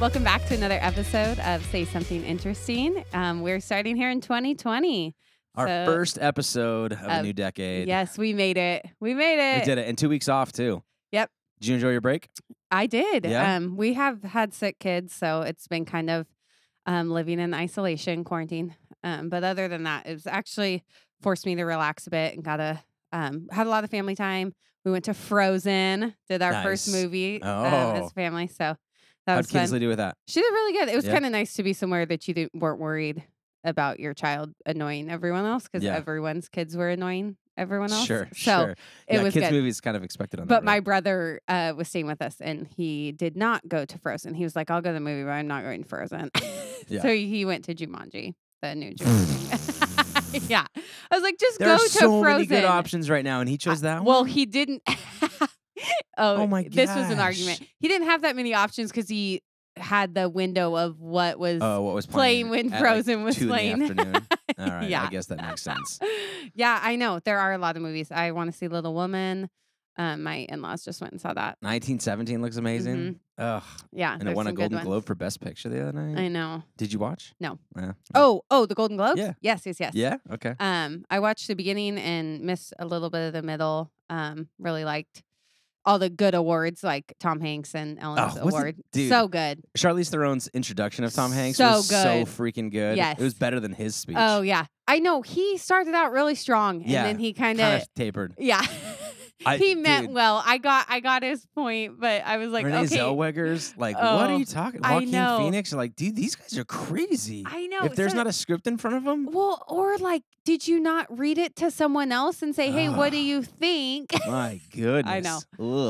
Welcome back to another episode of Say Something Interesting. Um, we're starting here in 2020. Our So- first episode of a Um, new decade. Yes, we made it. We made it. We did it. And two weeks off, too. Yep. Did you enjoy your break? I did. Yeah? Um, we have had sick kids, so it's been kind of um, living in isolation, quarantine. Um, but other than that, it was actually forced me to relax a bit and got a um, had a lot of family time. We went to Frozen, did our first movie uh, Oh. as a family, so that How'd was fun. Kinsley do with that? She did really good. It was Yeah. kind of nice to be somewhere that you didn't, weren't worried about your child annoying everyone else because Yeah. everyone's kids were annoying everyone else. Sure, so sure. it yeah, was kids' good. movies kind of expected on But that. my right? brother uh, was staying with us, and he did not go to Frozen. He was like, "I'll go to the movie, but I'm not going to Frozen." Yeah. So he went to Jumanji, the new Jumanji. yeah, I was like, "Just there go are to so Frozen." many good options right now, and he chose that one. Well, he didn't. oh, Oh my This was an argument. He didn't have that many options because he had the window of what was Oh, what was playing playing when Frozen like, was playing. In the afternoon. All right, Yeah. I guess that makes sense. yeah, I know. There are a lot of movies. I want to see Little Woman. Um, my in laws just went and saw that. 1917 looks amazing. Ugh, Yeah. and it won a Golden. Globe for Best Picture the other night. I know. Did you watch? No. Yeah. Oh, oh, the Golden Globes? Yeah. Yes, yes, yes. Yeah. Okay. Um, I watched the beginning and missed a little bit of the middle. Um, really liked all the good awards like Tom Hanks and Ellen's Oh, it- award. dude, So good. Charlize Theron's introduction of Tom Hanks So was so freaking good. Yes. It was better than his speech. Oh yeah. I know he started out really strong and Yeah, then he kind of tapered. yeah. I- he meant dude. well. I got I got his point, but I was like, Renee okay. Zellweger's like, what are Oh, you talking? Joaquin. Phoenix, like, dude, these guys are crazy. I know. if there's so- not a script in front of them, well, or like, did you not read it to someone else and say, "Hey, what do you think?" my goodness. I know.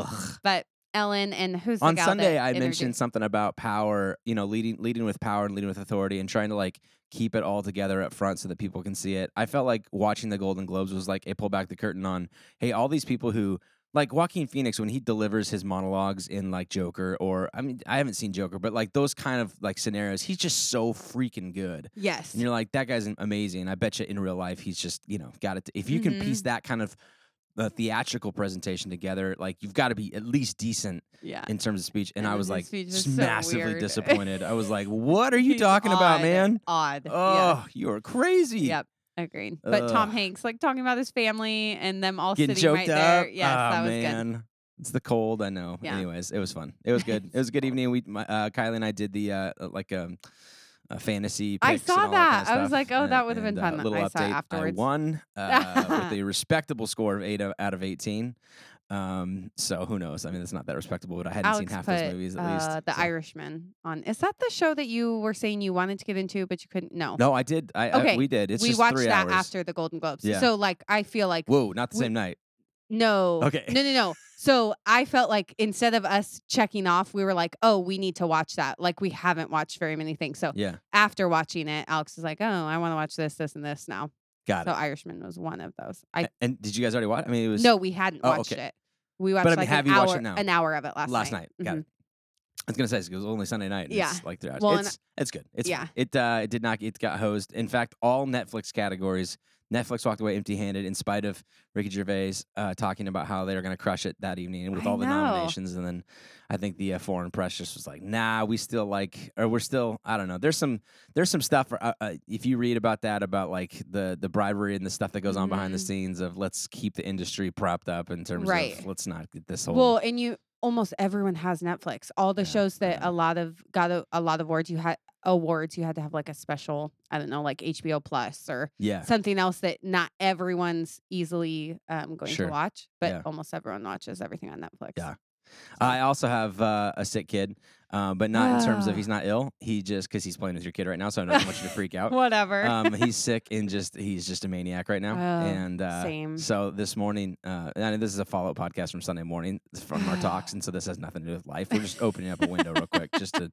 Ugh. but Ellen and who's On Sunday, I mentioned something about power. You know, leading leading with power and leading with authority, and trying to like keep it all together up front so that people can see it. I felt like watching the Golden Globes was like a pull back the curtain on, hey, all these people who like Joaquin Phoenix when he delivers his monologues in like Joker or I mean I haven't seen Joker, but like those kind of like scenarios, he's just so freaking good. Yes. And you're like, that guy's amazing. I bet you in real life, he's just, you know, got it. If you can Mhm. piece that kind of uh, theatrical presentation together, like you've got to be at least decent yeah. in terms of speech. And And I was like, was just so massively disappointed. I was like, what are you He's talking about, man? Odd. Oh, you're crazy. Yeah. Yep. Agreed. But Tom Hanks, like talking about his family and them all Getting sitting right up. there. Yes, Ah, that was good. man. It's the cold, I know. Yeah. Anyways, it was fun. It was good. it was a good evening. We, my, uh, Kylie and I did the uh, like um, uh, fantasy. I saw that. that. I was like, oh, that would've been and, uh, fun. little I saw update. afterwards. I won uh, with a respectable score of eight out of eighteen. Um, so who knows? I mean, it's not that respectable, but I hadn't Alex seen half put those movies at least. uh, the so. Irishman on. Is that the show that you were saying you wanted to get into, but you couldn't? No. No, I did. I, I- Okay, we did. It's we watched that hours. after the Golden Globes. Yeah. So like, I feel like Whoa, not the we- same night. No. Okay. No, no, no. So I felt like instead of us checking off, we were like, oh, we need to watch that. Like we haven't watched very many things. So Yeah, after watching it, Alex is like, oh, I want to watch this, this, and this now. got So it. So Irishman was one of those. I and did you guys already watch? I mean, it was no, we hadn't Oh, watched okay. it. We watched I mean, like have an you hour, watched it now? an hour of it last, last night. Got Mhm. it. I was gonna say it was only Sunday night. Yeah. it's like three hours. Well, it's it's good. It's Yeah. It uh, it did not. It got hosed. In fact, all Netflix categories. Netflix walked away empty-handed in spite of Ricky Gervais uh, talking about how they were going to crush it that evening and with I all the know. nominations. And then I think the uh, foreign press just was like, "Nah, we still like, or we're still, I don't know." There's some there's some stuff. Uh, uh, if you read about that, about like the the bribery and the stuff that goes on behind the Mhm. scenes of let's keep the industry propped up in terms Right. of let's not get this whole. Well, and you almost everyone has Netflix. All the Yeah, shows that yeah. a lot of got a, a lot of awards you had awards you had to have like a special I don't know like HBO Plus or yeah. something else that not everyone's easily um, going Sure. to watch, but Yeah. almost everyone watches everything on Netflix. Yeah. I also have uh, a sick kid, uh, but not in terms of Ah. he's not ill. He just because he's playing with your kid right now, so I don't want you to freak out. Whatever. Um, he's sick and just he's just a maniac right now. Oh, and uh, same. so this morning, uh, and this is a follow up podcast from Sunday morning from our talks, and so this has nothing to do with life. We're just opening up a window real quick, just to,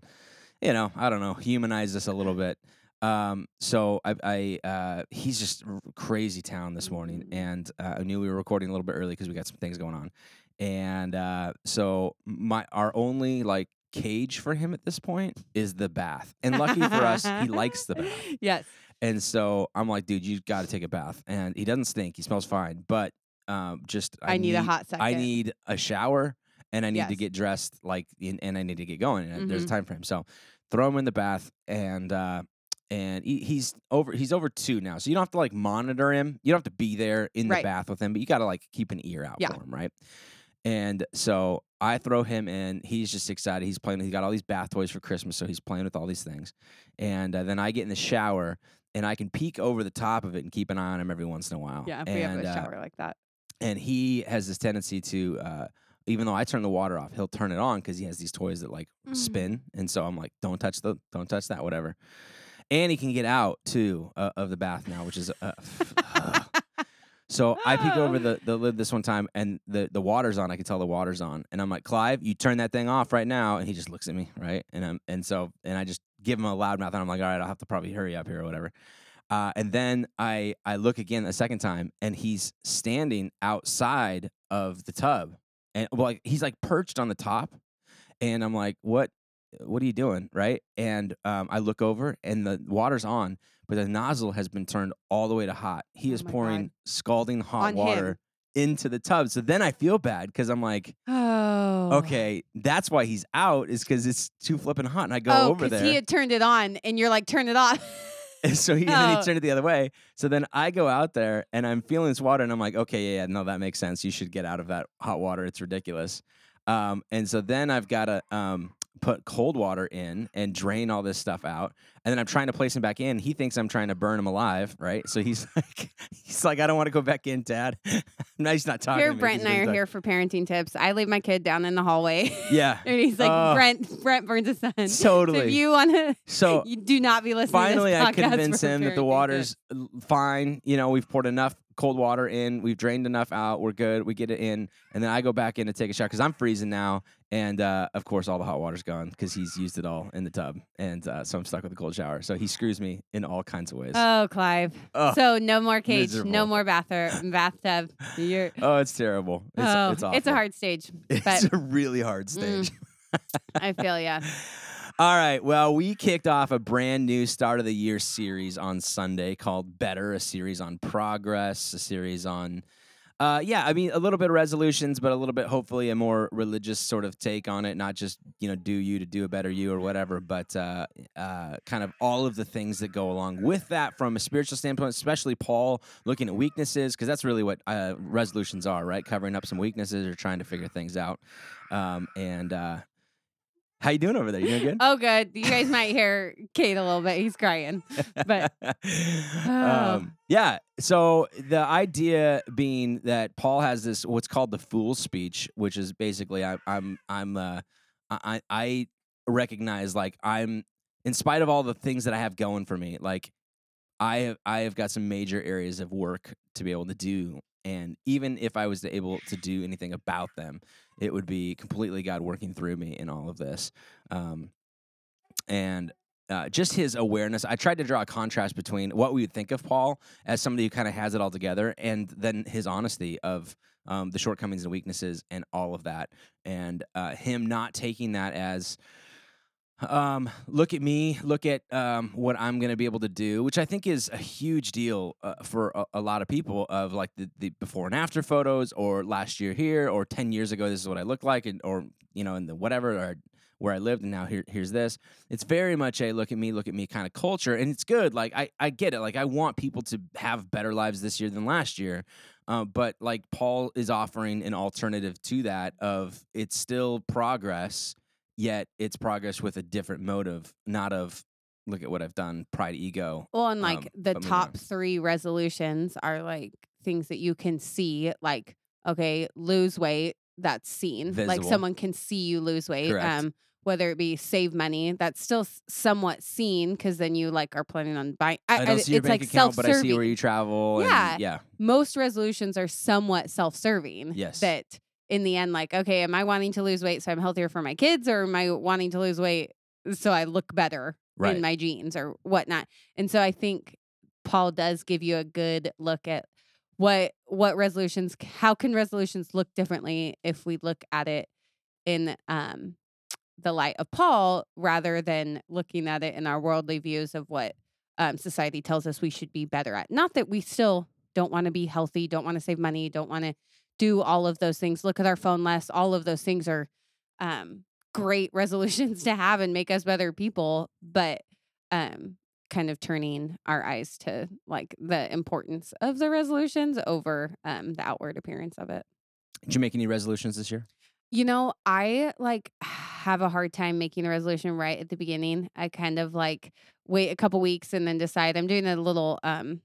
you know, I don't know, humanize this a little bit. Um, so I, I uh, he's just crazy town this morning, and uh, I knew we were recording a little bit early because we got some things going on, and uh, so my our only like cage for him at this point is the bath, and lucky for us, he likes the bath. yes. And so I'm like, dude, you got to take a bath. And he doesn't stink. He smells fine. But um, just I, need, a hot second. I need a shower and I need to get dressed like in, and I need to get going. and There's a Mhm. time frame. So throw him in the bath and uh and he, he's over he's over two now. So you don't have to like monitor him. You don't have to be there in the bath with him, but you got to like keep an ear out Yeah. for him, right? And so I throw him in. He's just excited. He's playing. He got all these bath toys for Christmas, so he's playing with all these things. And uh, then I get in the shower, and I can peek over the top of it and keep an eye on him every once in a while. Yeah, if and, we have a uh, shower like that. and he has this tendency to, uh, even though I turn the water off, he'll turn it on because he has these toys that like Mhm. spin. And so I'm like, don't touch the, don't touch that, whatever. And he can get out too uh, of the bath now, which is. Uh, So I peek over the, the lid this one time and the, the water's on. I can tell the water's on. And I'm like, Clive, you turn that thing off right now. And he just looks at me, right? And I'm and so and I just give him a loud mouth and I'm like, all right, I'll have to probably hurry up here or whatever. Uh, and then I I look again a second time and he's standing outside of the tub. And well, like he's like perched on the top. And I'm like, what what are you doing? Right. And um, I look over and the water's on, but the nozzle has been turned all the way to hot. He Oh is my pouring God. scalding hot On him. water into the tub. So then I feel bad because I'm like, Oh. okay, that's why he's out is because it's too flipping hot. And I go oh, over there. he had turned it on, and you're like, turn it off. And so he, and then Oh. he turned it the other way. So then I go out there and I'm feeling this water and I'm like, okay, yeah, yeah, no, that makes sense. You should get out of that hot water. It's ridiculous. Um, and so then I've got to um, put cold water in and drain all this stuff out. And then I'm trying to place him back in. He thinks I'm trying to burn him alive, right? So he's like, he's like, I don't want to go back in, Dad. no, he's not talking. here. Brent and I are talk- here for parenting tips. I leave my kid down in the hallway. Yeah, and he's like, Oh. Brent, Brent burns his son. So totally. if you want to, so you do not be listening. finally to this I convince him that the water's fine. You know, we've poured enough cold water in, we've drained enough out, we're good. We get it in, and then I go back in to take a shower because I'm freezing now, and uh, of course all the hot water's gone because he's used it all in the tub, and uh, so I'm stuck with the cold shower. So he screws me in all kinds of ways. Oh, Clive. Oh, so no more cage, no more bather- bathtub. You're. oh, it's terrible. It's, oh, it's awful. a hard stage, It's a really hard mm. stage. I feel yeah. All right. Well, we kicked off a brand new start of the year series on Sunday called Better, a series on progress, a series on, uh, yeah, I mean, a little bit of resolutions, but a little bit, hopefully, a more religious sort of take on it. Not just, you know, do you to do a better you or whatever, but uh, uh, kind of all of the things that go along with that from a spiritual standpoint, especially Paul looking at weaknesses, because that's really what uh, resolutions are, right? Covering up some weaknesses or trying to figure things out. Um, and, uh, how you doing over there? You doing good? Oh, good. You guys might hear Cade a little bit. He's crying. But Oh. um, yeah. So the idea being that Paul has this what's called the fool's speech, which is basically I, I'm I'm uh, I I recognize like I'm in spite of all the things that I have going for me, like I have I have got some major areas of work to be able to do. And even if I was able to do anything about them, it would be completely God working through me in all of this. Um, and uh, just his awareness. I tried to draw a contrast between what we would think of Paul as somebody who kind of has it all together, and then his honesty of um, the shortcomings and weaknesses and all of that, and uh, him not taking that as. Um, look at me. Look at um, what I'm going to be able to do, which I think is a huge deal uh, for a, a lot of people. Of like the, the before and after photos, or last year here, or ten years ago, this is what I looked like, and or you know, in the whatever, or where I lived, and now here, here's this. It's very much a look at me, look at me kind of culture, and it's good. Like I, I get it. Like I want people to have better lives this year than last year, uh, but like Paul is offering an alternative to that of it's still progress, yet it's progress with a different motive, not of look at what I've done, pride, ego. Well, and like Um, the top three resolutions are like things that you can see, like, okay, lose weight, that's seen. Like someone can see you lose weight. Correct. Um, whether it be save money, that's still somewhat seen because then you like are planning on buying. I don't see your it's bank like account, but I see where you travel. Yeah. and yeah, Most resolutions are somewhat self-serving. Yes. That in the end, like, okay, am I wanting to lose weight so I'm healthier for my kids, or am I wanting to lose weight so I look better right. in my jeans or whatnot. And so I think Paul does give you a good look at what what resolutions how can resolutions look differently if we look at it in um the light of Paul rather than looking at it in our worldly views of what um, society tells us we should be better at. Not that we still don't want to be healthy, don't want to save money, don't want to do all of those things. Look at our phone less. All of those things are um, great resolutions to have and make us better people. But um, kind of turning our eyes to like the importance of the resolutions over um, the outward appearance of it. Did you make any resolutions this year? You know, I like have a hard time making a resolution right at the beginning. I kind of like wait a couple weeks and then decide. I'm doing a little um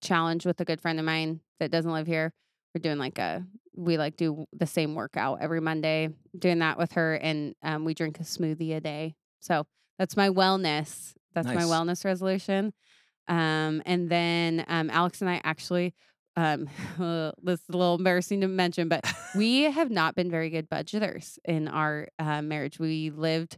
challenge with a good friend of mine that doesn't live here. We're doing like a we like do the same workout every Monday. Doing that with her and um we drink a smoothie a day. So that's my wellness. That's my wellness resolution. Um and then um Alex and I actually um this is a little embarrassing to mention, but we have not been very good budgeters in our uh, marriage. We lived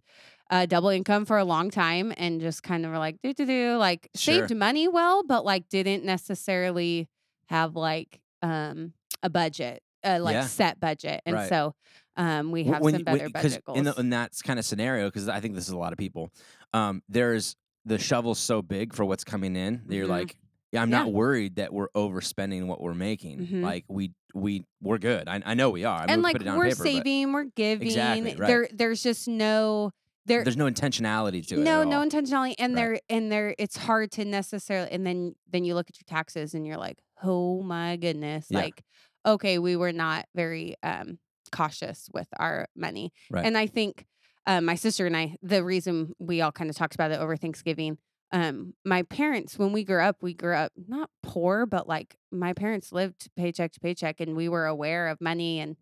uh, double income for a long time and just kind of were like, do, do, do, like saved money well, but like didn't necessarily have like um, a budget, uh, like Yeah. set budget. And Right. so um, we have when some better when- budget goals. in, the, in that kind of scenario because i think this is a lot of people um, there's the shovel's so big for what's coming in that you're Mhm. like yeah i'm Yeah. not worried that we're overspending what we're making Mhm. like we we we're good i, I know we are I mean, and like put it on we're paper, saving, we're giving. Exactly, right. There, there's just no there. there's no intentionality to it no no intentionality and Right. there and there it's hard to necessarily and then then you look at your taxes and you're like oh my goodness Yeah. like okay we were not very um cautious with our money Right. and i think um, my sister and i the reason we all kind of talked about it over thanksgiving um my parents when we grew up we grew up not poor but like my parents lived paycheck to paycheck and we were aware of money and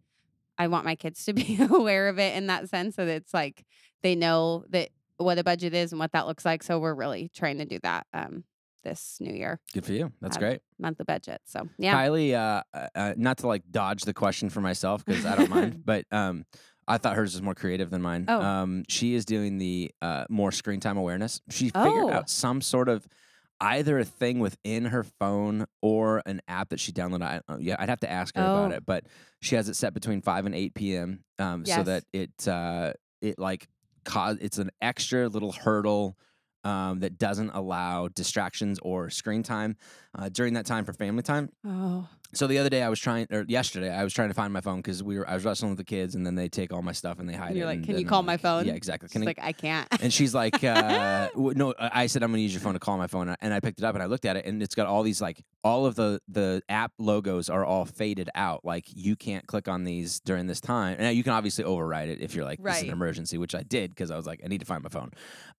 I want my kids to be aware of it in that sense that it's like they know that what a budget is and what that looks like. So we're really trying to do that um, this new year, good for you that's great monthly budget. So yeah, kylie uh, uh, uh, not to like dodge the question for myself because i don't mind but um I thought hers was more creative than mine. Oh. Um, she is doing the uh, more screen time awareness. She figured Oh. out some sort of either a thing within her phone or an app that she downloaded. I, uh, yeah, I'd have to ask her about Oh. it, but she has it set between five and eight p.m. Um, so Yes. that it uh, it like cause it's an extra little hurdle. Um, that doesn't allow distractions or screen time uh, during that time for family time. oh So the other day I was trying, or yesterday I was trying to find my phone because we were I was wrestling with the kids and then they take all my stuff and they hide And it. you're like, and "Can you I'm call my like, phone?" Yeah, exactly. Can she's I- like I can't. and she's like, uh, no, I I said, I'm going to use your phone to call my phone. And I picked it up and I looked at it and it's got all these, like, all of the, the app logos are all faded out. Like, you can't click on these during this time. And you can obviously override it if you're like, this is an Right. emergency, which I did because I was like, I need to find my phone.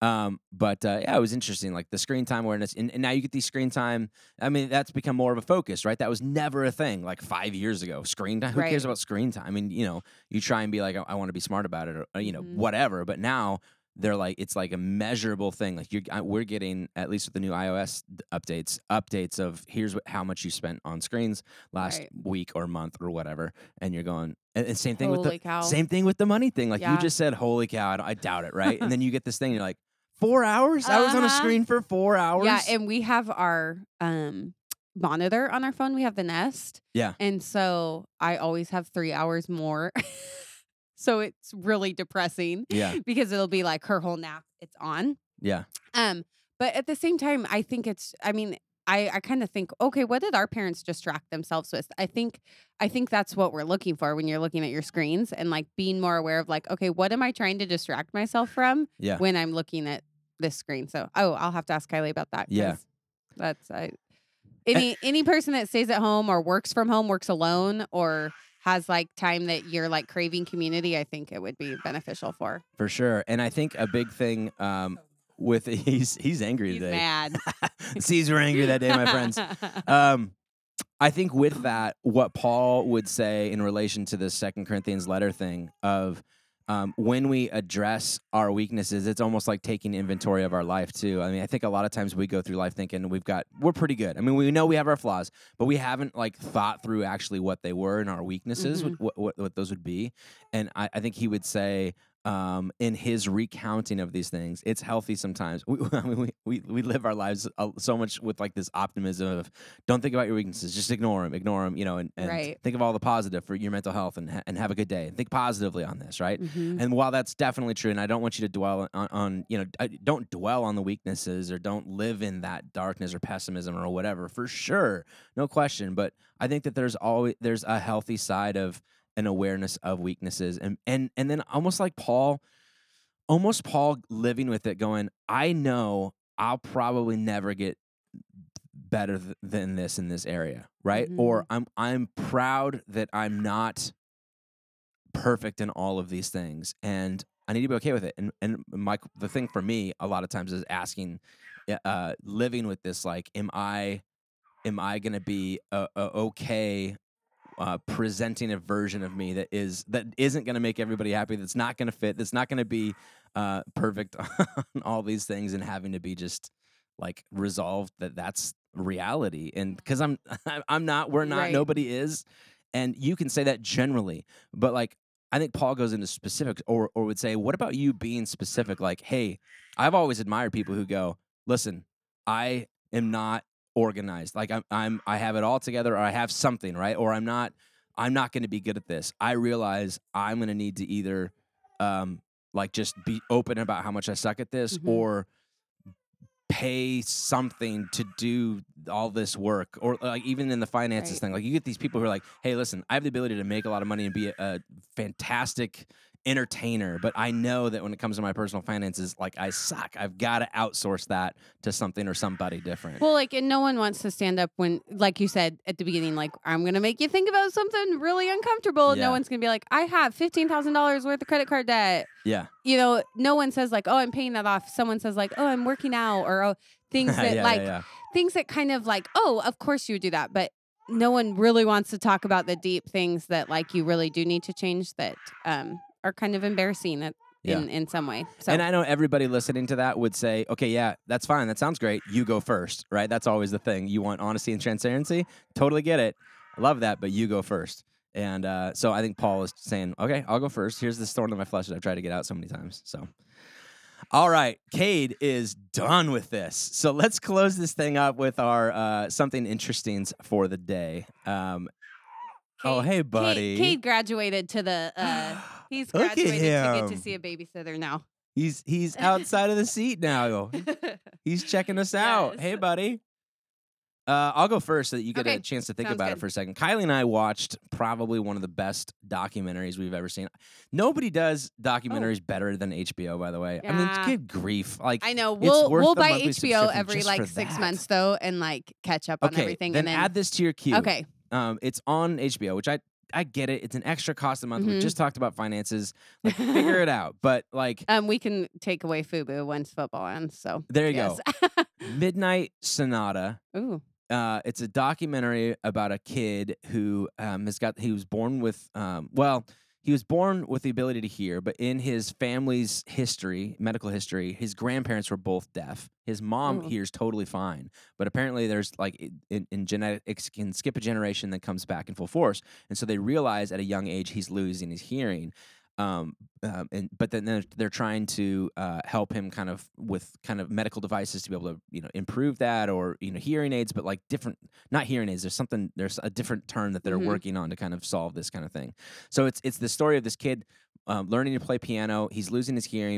Um, but uh, yeah, it was interesting. Like, the screen time awareness. And, and now you get these screen time. I mean, that's become more of a focus, right? That was never a thing like five years ago. Screen time. Who Right. cares about screen time? I mean, you know, you try and be like, I, want to be smart about it or, uh, you know, Mhm. whatever. But now, they're like it's like a measurable thing like you're uh, we're getting at least with the new ios updates updates of here's what, how much you spent on screens last Right. week or month or whatever and you're going and, and same thing with the cow. same thing with the money thing like you just said holy cow I, I doubt it right and then you get this thing you're like four hours i was on a Uh-huh. screen for four hours Yeah, and we have our um monitor on our phone. We have the Nest. Yeah. And so I always have 3 hours more. so it's really depressing yeah because it'll be like her whole nap it's on. yeah Um but at the same time I think it's I mean I, I kind of think, okay, what did our parents distract themselves with? I think I think that's what we're looking for when you're looking at your screens and like being more aware of like, okay, what am I trying to distract myself from? yeah when I'm looking at this screen. So, oh, I'll have to ask Kylie about that. Yeah. That's I, any any person that stays at home or works from home, works alone, or has like time that you're like craving community. I think it would be beneficial for. for sure and i think a big thing um with he's he's angry He's today mad, Caesar angry that day my friends um, I think with that, what Paul would say in relation to the Second Corinthians letter thing of um, when we address our weaknesses, it's almost like taking inventory of our life too. I mean, I think a lot of times we go through life thinking we've got we're pretty good. I mean, we know we have our flaws, but we haven't like thought through actually what they were and our weaknesses, Mhm. what, what what those would be. And I, I think he would say. Um, in his recounting of these things. It's healthy sometimes. We, I mean, we, we, live our lives uh, so much with like this optimism of don't think about your weaknesses, just ignore them, ignore them, you know, and, and Right. think of all the positive for your mental health and, ha- and have a good day and think positively on this, right? Mhm. And while that's definitely true, and I don't want you to dwell on, on you know, I- don't dwell on the weaknesses or don't live in that darkness or pessimism or whatever, for sure, no question. But I think that there's always there's a healthy side of an awareness of weaknesses, and and and then almost like Paul, almost Paul living with it, going, I know I'll probably never get better th- than this in this area, right? Or I'm I'm proud that I'm not perfect in all of these things and I need to be okay with it. And and my the thing for me a lot of times is asking uh, uh living with this like am I am I going to be uh, uh, okay uh, presenting a version of me that is that isn't going to make everybody happy that's not going to fit that's not going to be uh, perfect on all these things and having to be just like resolved that that's reality. And because I'm I'm not we're not Right. nobody is. And you can say that generally but like I think Paul goes into specifics or or would say what about you being specific? Like hey I've always admired people who go listen I am not organized like I'm I'm I have it all together or I have something right or I'm not I'm not going to be good at this I realize I'm going to need to either um like just be open about how much I suck at this Mhm. or pay something to do all this work or like even in the finances Right. thing like you get these people who are like hey listen i have the ability to make a lot of money and be a, a fantastic entertainer but i know that when it comes to my personal finances like i suck i've got to outsource that to something or somebody different Well, like, and no one wants to stand up when, like you said at the beginning, like, I'm going to make you think about something really uncomfortable. Yeah. No one's going to be like, I have $15,000 worth of credit card debt. yeah You know, no one says, like, oh, I'm paying that off. Someone says, like, oh, I'm working out or oh, things that, yeah, like, yeah. things that kind of like, oh, of course you would do that. But no one really wants to talk about the deep things that, like, you really do need to change that um, are kind of embarrassing at, Yeah. in, in some way. So, And I know everybody listening to that would say, okay, yeah, that's fine. That sounds great. You go first, right? That's always the thing. You want honesty and transparency. Totally get it. Love that, but you go first. And uh, so I think Paul is saying, okay, I'll go first. Here's the thorn in my flesh that I've tried to get out so many times. So, all right, Cade is done with this. So let's close this thing up with our uh, something interesting for the day. Um, oh, Cade- hey, Cade- buddy. Cade graduated to the. Uh, he's Look at graduated to get to see a babysitter now. He's he's outside of the seat now. He's checking us out. Yes. Hey, buddy. Uh, I'll go first so that you get a chance to think sounds about it good. for a second. Kylie and I watched probably one of the best documentaries we've ever seen. Nobody does documentaries better than HBO, by the way. I mean, Oh. Yeah. good grief! Like, I know. We'll worth we'll the buy monthly HBO subscription every just like six that. months though, and like catch up on okay, everything. then and then add this to your queue. okay, um, it's on HBO, which I I get it. It's an extra cost a month. We Mhm. just talked about finances. Like, figure it out. But like, um, we can take away Fubo once football ends. So there you yes. go. Midnight Sonata. Ooh, uh, it's a documentary about a kid who um, has got he was born with um, well he was born with the ability to hear but in his family's history medical history his grandparents were both deaf his mom Ooh. hears totally fine but apparently there's like in, in genetics can skip a generation that comes back in full force and so they realize at a young age he's losing his hearing um, um, and but then they're, they're trying to uh, help him kind of with kind of medical devices to be able to you know improve that or you know hearing aids but like different not hearing aids there's something there's a different term that they're Mhm. working on to kind of solve this kind of thing so it's it's the story of this kid um, learning to play piano he's losing his hearing but